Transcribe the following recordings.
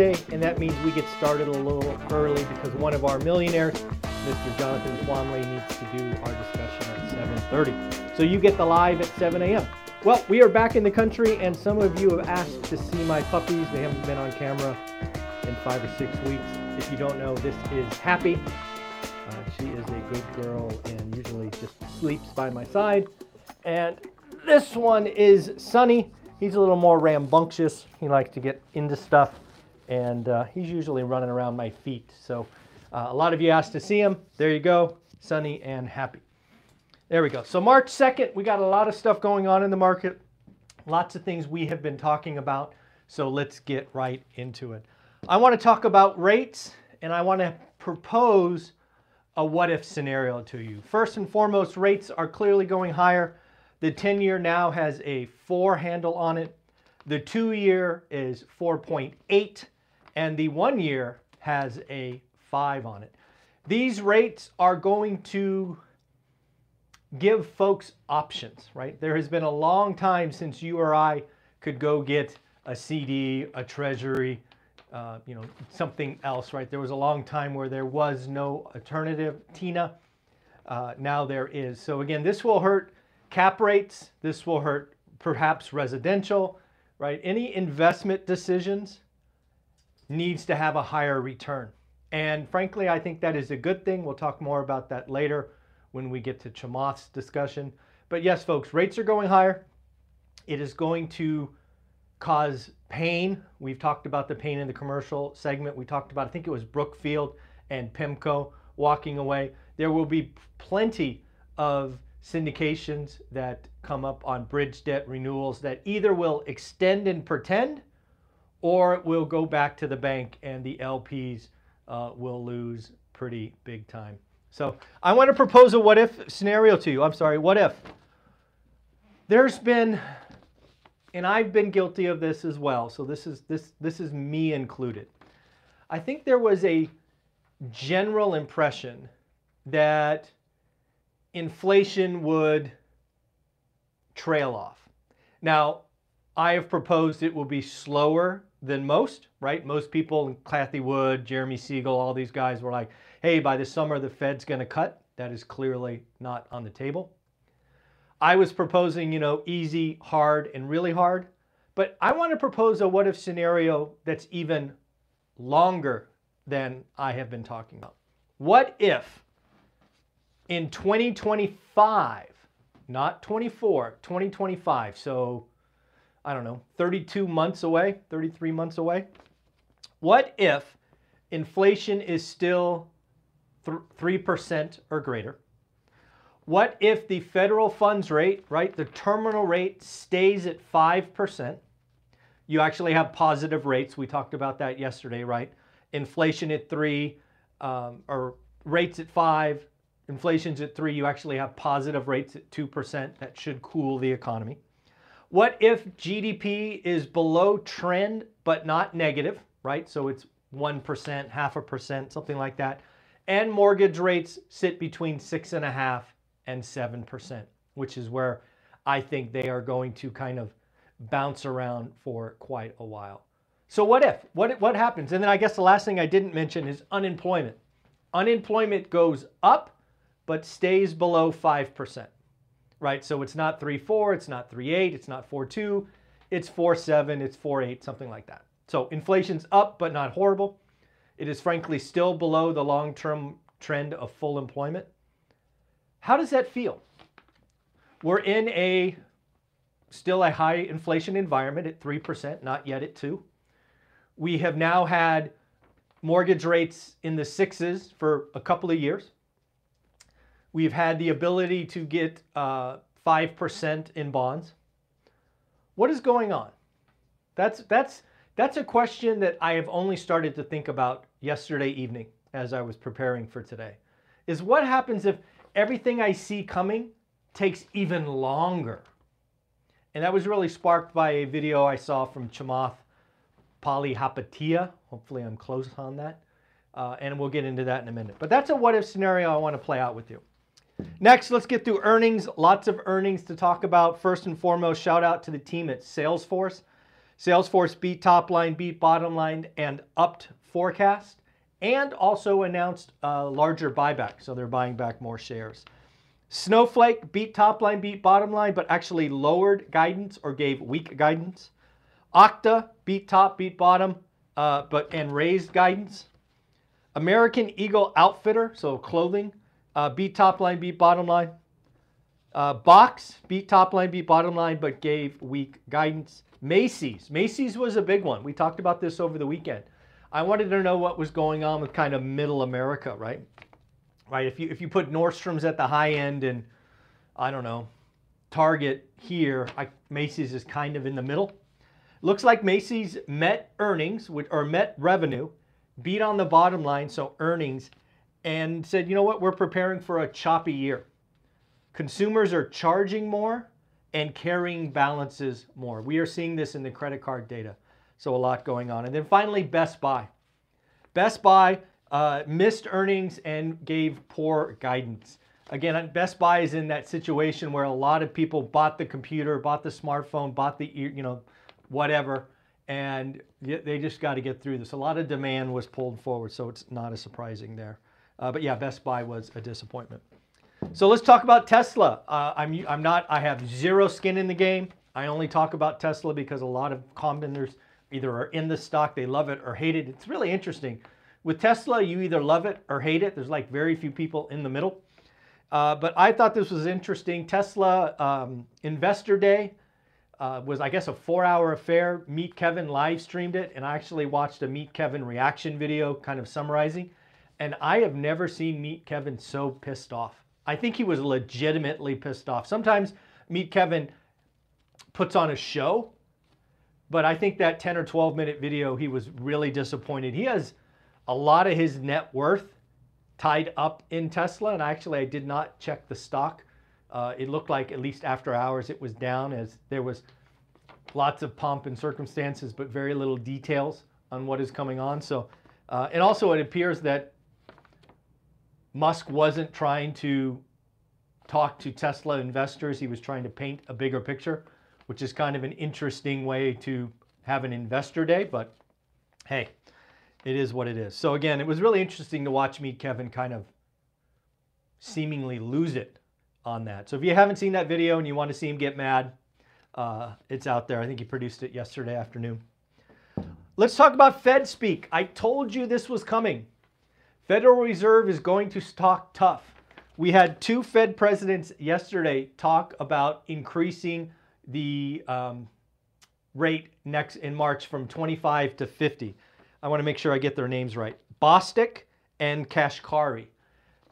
And that means we get started a little early because one of our millionaires, Mr. Jonathan Twombly, needs to do our discussion at 7:30. So you get the live at 7 a.m. Well, we are back in the country, and some of you have asked to see my puppies. They haven't been on camera in five or six weeks. If you don't know, this is Happy. Uh, she is a good girl and usually just sleeps by my side. And this one is Sunny. He's a little more rambunctious. He likes to get into stuff, and uh, he's usually running around my feet. So uh, a lot of you asked to see him. There you go, Sunny and Happy. There we go. So March 2nd, we got a lot of stuff going on in the market. Lots of things we have been talking about. So let's get right into it. I want to talk about rates and I want to propose a what if scenario to you. First and foremost, rates are clearly going higher. The 10 year now has a four handle on it. The two year is 4.8 and the one year has a five on it. These rates are going to give folks options, right? There has been a long time since you or I could go get a CD, a treasury, uh, you know, something else, right? There was a long time where there was no alternative, Tina. Uh, now there is. So again, this will hurt cap rates. This will hurt perhaps residential, right? Any investment decisions needs to have a higher return. And frankly, I think that is a good thing. We'll talk more about that later when we get to Chamath's discussion. But yes, folks, rates are going higher. It is going to cause pain. We've talked about the pain in the commercial segment. We talked about, I think it was Brookfield and PIMCO walking away. There will be plenty of syndications that come up on bridge debt renewals that either will extend and pretend or it will go back to the bank and the LPs uh, will lose pretty big time. So I want to propose a what if scenario to you. I'm sorry, what if? There's been, and I've been guilty of this as well. So this is this this is me included. I think there was a general impression that inflation would trail off. Now, I have proposed it will be slower than most, right? Most people, Cathie Wood, Jeremy Siegel, all these guys were like, hey, by the summer the Fed's going to cut. That is clearly not on the table. I was proposing, you know, easy, hard, and really hard. But I want to propose a what if scenario that's even longer than I have been talking about. What if in 2025, not 24, 2025, so I don't know, 32 months away, 33 months away, what if inflation is still 3% or greater? What if the federal funds rate, right, the terminal rate stays at 5%? You actually have positive rates. We talked about that yesterday, right? Inflation at 3 um, or rates at 5, inflation's at 3, you actually have positive rates at 2%. That should cool the economy. What if GDP is below trend but not negative, right? So it's 1%, half a percent, something like that and mortgage rates sit between 6.5 and 7%, which is where I think they are going to kind of bounce around for quite a while. So what if? What, what happens? And then I guess the last thing I didn't mention is unemployment. Unemployment goes up, but stays below 5%, right? So it's not 3-4, it's not 3-8, it's not 4-2, it's 4-7, it's 4-8, something like that. So inflation's up, but not horrible. It is frankly still below the long term trend of full employment. How does that feel? We're in a still a high inflation environment at 3%, not yet at 2. We have now had mortgage rates in the sixes for a couple of years. We've had the ability to get uh, 5% in bonds. What is going on? That's, that's, that's a question that I have only started to think about yesterday evening as I was preparing for today is what happens if everything I see coming takes even longer? And that was really sparked by a video I saw from Chamath Palihapitiya. Hopefully, I'm close on that. Uh, and we'll get into that in a minute. But that's a what if scenario I want to play out with you. Next, let's get through earnings. Lots of earnings to talk about. First and foremost, shout out to the team at Salesforce. Salesforce beat top line, beat bottom line, and upped forecast, and also announced a larger buyback. So they're buying back more shares. Snowflake beat top line, beat bottom line, but actually lowered guidance or gave weak guidance. Okta beat top, beat bottom, uh, but and raised guidance. American Eagle Outfitter, so clothing, uh, beat top line, beat bottom line. Uh, Box beat top line, beat bottom line, but gave weak guidance. Macy's. Macy's was a big one. We talked about this over the weekend. I wanted to know what was going on with kind of middle America, right? Right. If you if you put Nordstrom's at the high end and I don't know, Target here, I, Macy's is kind of in the middle. Looks like Macy's met earnings or met revenue, beat on the bottom line, so earnings, and said, you know what, we're preparing for a choppy year. Consumers are charging more and carrying balances more. We are seeing this in the credit card data. So a lot going on. And then finally, Best Buy. Best Buy uh, missed earnings and gave poor guidance. Again, Best Buy is in that situation where a lot of people bought the computer, bought the smartphone, bought the you know whatever, and they just got to get through this. A lot of demand was pulled forward, so it's not as surprising there. Uh, but yeah, Best Buy was a disappointment. So let's talk about Tesla. Uh, I'm, I'm not, I have zero skin in the game. I only talk about Tesla because a lot of commenters either are in the stock, they love it or hate it. It's really interesting. With Tesla, you either love it or hate it. There's like very few people in the middle. Uh, but I thought this was interesting. Tesla um, Investor Day uh, was, I guess, a four hour affair. Meet Kevin live streamed it, and I actually watched a Meet Kevin reaction video kind of summarizing. And I have never seen Meet Kevin so pissed off. I think he was legitimately pissed off. Sometimes Meet Kevin puts on a show, but I think that 10 or 12 minute video, he was really disappointed. He has a lot of his net worth tied up in Tesla, and actually, I did not check the stock. Uh, it looked like, at least after hours, it was down as there was lots of pomp and circumstances, but very little details on what is coming on. So, uh, and also, it appears that Musk wasn't trying to talk to Tesla investors. He was trying to paint a bigger picture, which is kind of an interesting way to have an investor day. But hey, it is what it is. So again, it was really interesting to watch Meet Kevin kind of seemingly lose it on that. So if you haven't seen that video and you want to see him get mad, uh, it's out there. I think he produced it yesterday afternoon. Let's talk about Fed speak. I told you this was coming. Federal Reserve is going to talk tough. We had two Fed presidents yesterday talk about increasing the um, rate next in March from 25 to 50. I want to make sure I get their names right. Bostic and Kashkari.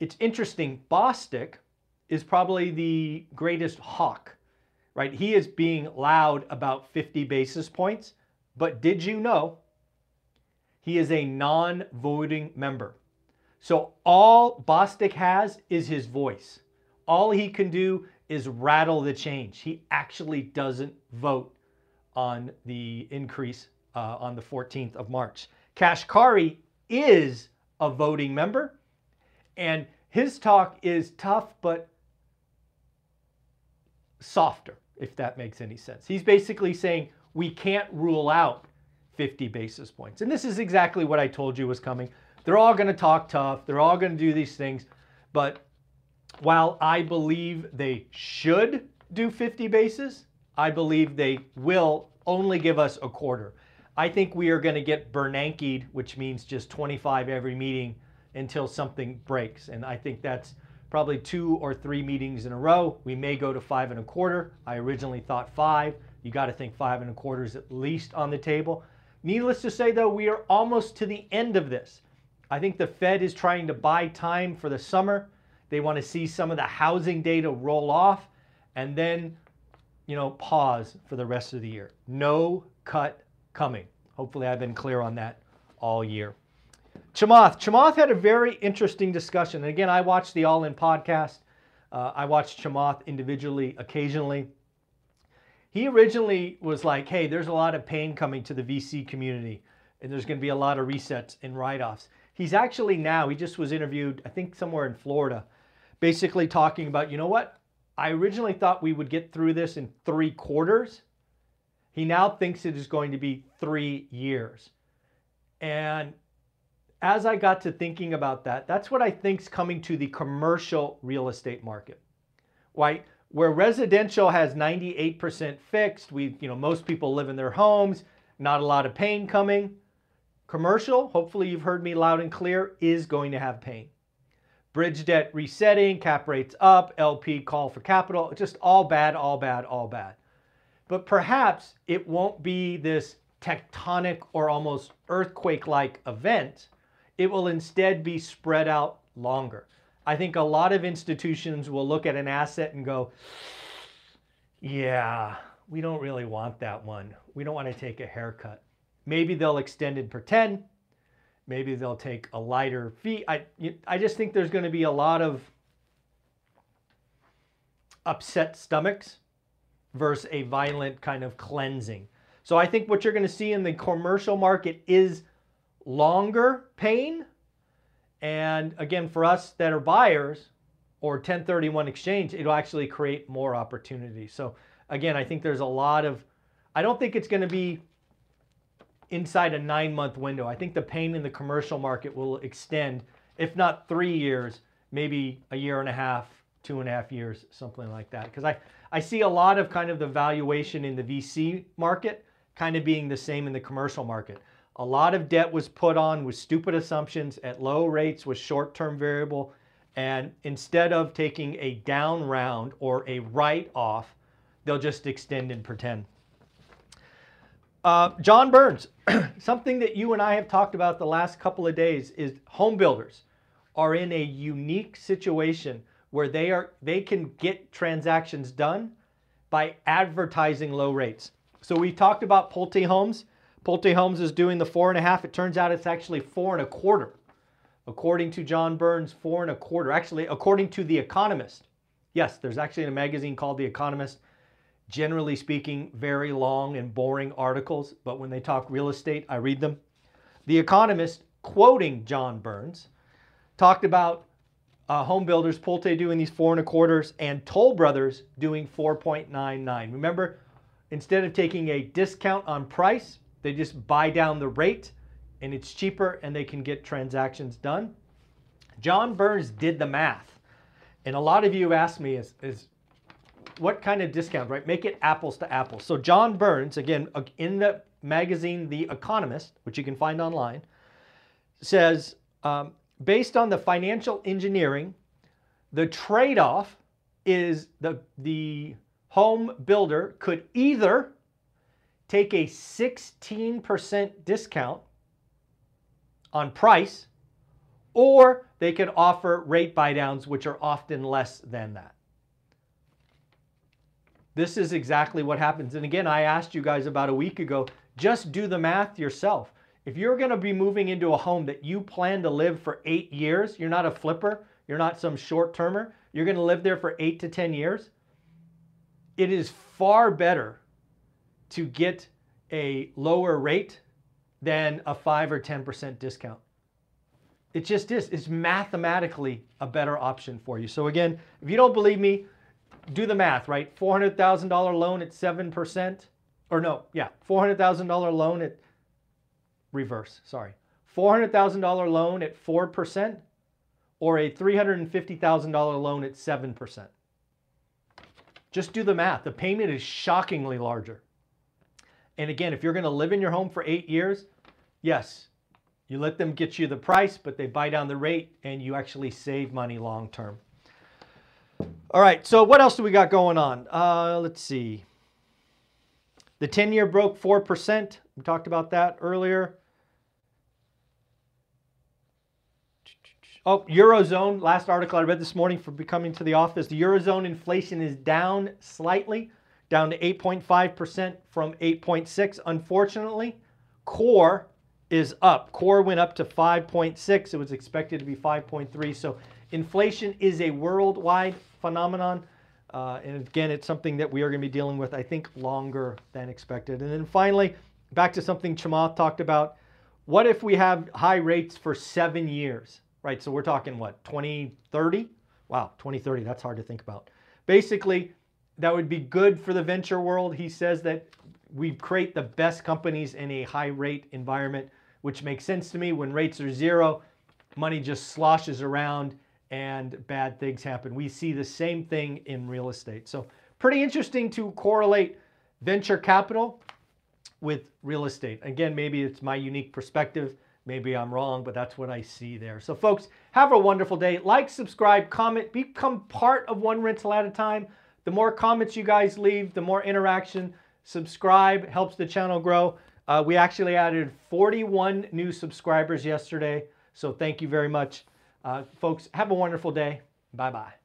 It's interesting. Bostic is probably the greatest hawk, right? He is being loud about 50 basis points, but did you know he is a non voting member? So all Bostic has is his voice. All he can do is rattle the change. He actually doesn't vote on the increase uh, on the 14th of March. Kashkari is a voting member, and his talk is tough but softer, if that makes any sense. He's basically saying we can't rule out 50 basis points. And this is exactly what I told you was coming. They're all going to talk tough. They're all going to do these things. But while I believe they should do 50 bases, I believe they will only give us a quarter. I think we are going to get Bernanke, which means just 25 every meeting until something breaks. And I think that's probably two or three meetings in a row. We may go to five and a quarter. I originally thought five. You got to think five and a quarter is at least on the table. Needless to say, though, we are almost to the end of this. I think the Fed is trying to buy time for the summer. They want to see some of the housing data roll off and then, you know, pause for the rest of the year. No cut coming. Hopefully, I've been clear on that all year. Chamath. Chamath had a very interesting discussion. And again, I watched the All In podcast. Uh, I watched Chamath individually occasionally. He originally was like, hey, there's a lot of pain coming to the VC community, and there's going to be a lot of resets and write offs. He's actually now, he just was interviewed, I think somewhere in Florida, basically talking about, you know what? I originally thought we would get through this in three quarters. He now thinks it is going to be three years. And as I got to thinking about that, that's what I think is coming to the commercial real estate market. Right? Where residential has 98% fixed, we, you know, most people live in their homes, not a lot of pain coming. Commercial, hopefully you've heard me loud and clear, is going to have pain. Bridge debt resetting, cap rates up, LP call for capital, just all bad, all bad, all bad. But perhaps it won't be this tectonic or almost earthquake like event. It will instead be spread out longer. I think a lot of institutions will look at an asset and go, yeah, we don't really want that one. We don't want to take a haircut. Maybe they'll extend and pretend. Maybe they'll take a lighter fee. I, I just think there's going to be a lot of upset stomachs versus a violent kind of cleansing. So I think what you're going to see in the commercial market is longer pain. And again, for us that are buyers or 1031 exchange, it'll actually create more opportunity. So again, I think there's a lot of, I don't think it's going to be inside a nine month window. I think the pain in the commercial market will extend, if not three years, maybe a year and a half, two and a half years, something like that. Because I, I see a lot of kind of the valuation in the VC market kind of being the same in the commercial market. A lot of debt was put on with stupid assumptions at low rates with short term variable. And instead of taking a down round or a write off, they'll just extend and pretend. Uh, John Burns, something that you and I have talked about the last couple of days is home builders are in a unique situation where they are they can get transactions done by advertising low rates. So we talked about Pulte Homes. Pulte Homes is doing the four and a half. It turns out it's actually four and a quarter. According to John Burns, four and a quarter. Actually, according to The Economist. Yes, there's actually a magazine called The Economist generally speaking, very long and boring articles, but when they talk real estate, I read them. The Economist, quoting John Burns, talked about uh, home builders, Pulte doing these four and a quarters, and Toll Brothers doing 4.99. Remember, instead of taking a discount on price, they just buy down the rate and it's cheaper and they can get transactions done. John Burns did the math. And a lot of you asked me, is, is what kind of discount, right? Make it apples to apples. So John Burns, again, uh, in the magazine The Economist, which you can find online, says um, based on the financial engineering, the trade-off is the the home builder could either take a 16% discount on price or they could offer rate buy downs which are often less than that. This is exactly what happens. And again, I asked you guys about a week ago, just do the math yourself. If you're going to be moving into a home that you plan to live for eight years, you're not a flipper, you're not some short termer, you're going to live there for eight to 10 years, it is far better to get a lower rate than a 5 or 10% discount. It just is. It's mathematically a better option for you. So, again, if you don't believe me, do the math, right? $400,000 loan at 7%, or no, yeah, $400,000 loan at reverse, sorry. $400,000 loan at 4% or a $350,000 loan at 7%. Just do the math. The payment is shockingly larger. And again, if you're going to live in your home for eight years, yes, you let them get you the price, but they buy down the rate and you actually save money long term. All right, so what else do we got going on? Uh, let's see. The 10 year broke 4%. We talked about that earlier. Oh, Eurozone, last article I read this morning for becoming to the office. The Eurozone inflation is down slightly, down to 8.5% from 8.6. Unfortunately, core is up. Core went up to 5.6. It was expected to be 5.3. So inflation is a worldwide phenomenon. Uh, and again, it's something that we are going to be dealing with, I think, longer than expected. And then finally, back to something Chamath talked about. What if we have high rates for seven years, right? So we're talking what, 2030? Wow, 2030, that's hard to think about. Basically, that would be good for the venture world. He says that we create the best companies in a high rate environment, which makes sense to me. When rates are zero, money just sloshes around and bad things happen. We see the same thing in real estate. So, pretty interesting to correlate venture capital with real estate. Again, maybe it's my unique perspective. Maybe I'm wrong, but that's what I see there. So, folks, have a wonderful day. Like, subscribe, comment, become part of One Rental at a Time. The more comments you guys leave, the more interaction. Subscribe helps the channel grow. Uh, we actually added 41 new subscribers yesterday. So, thank you very much. Uh, folks, have a wonderful day. Bye bye.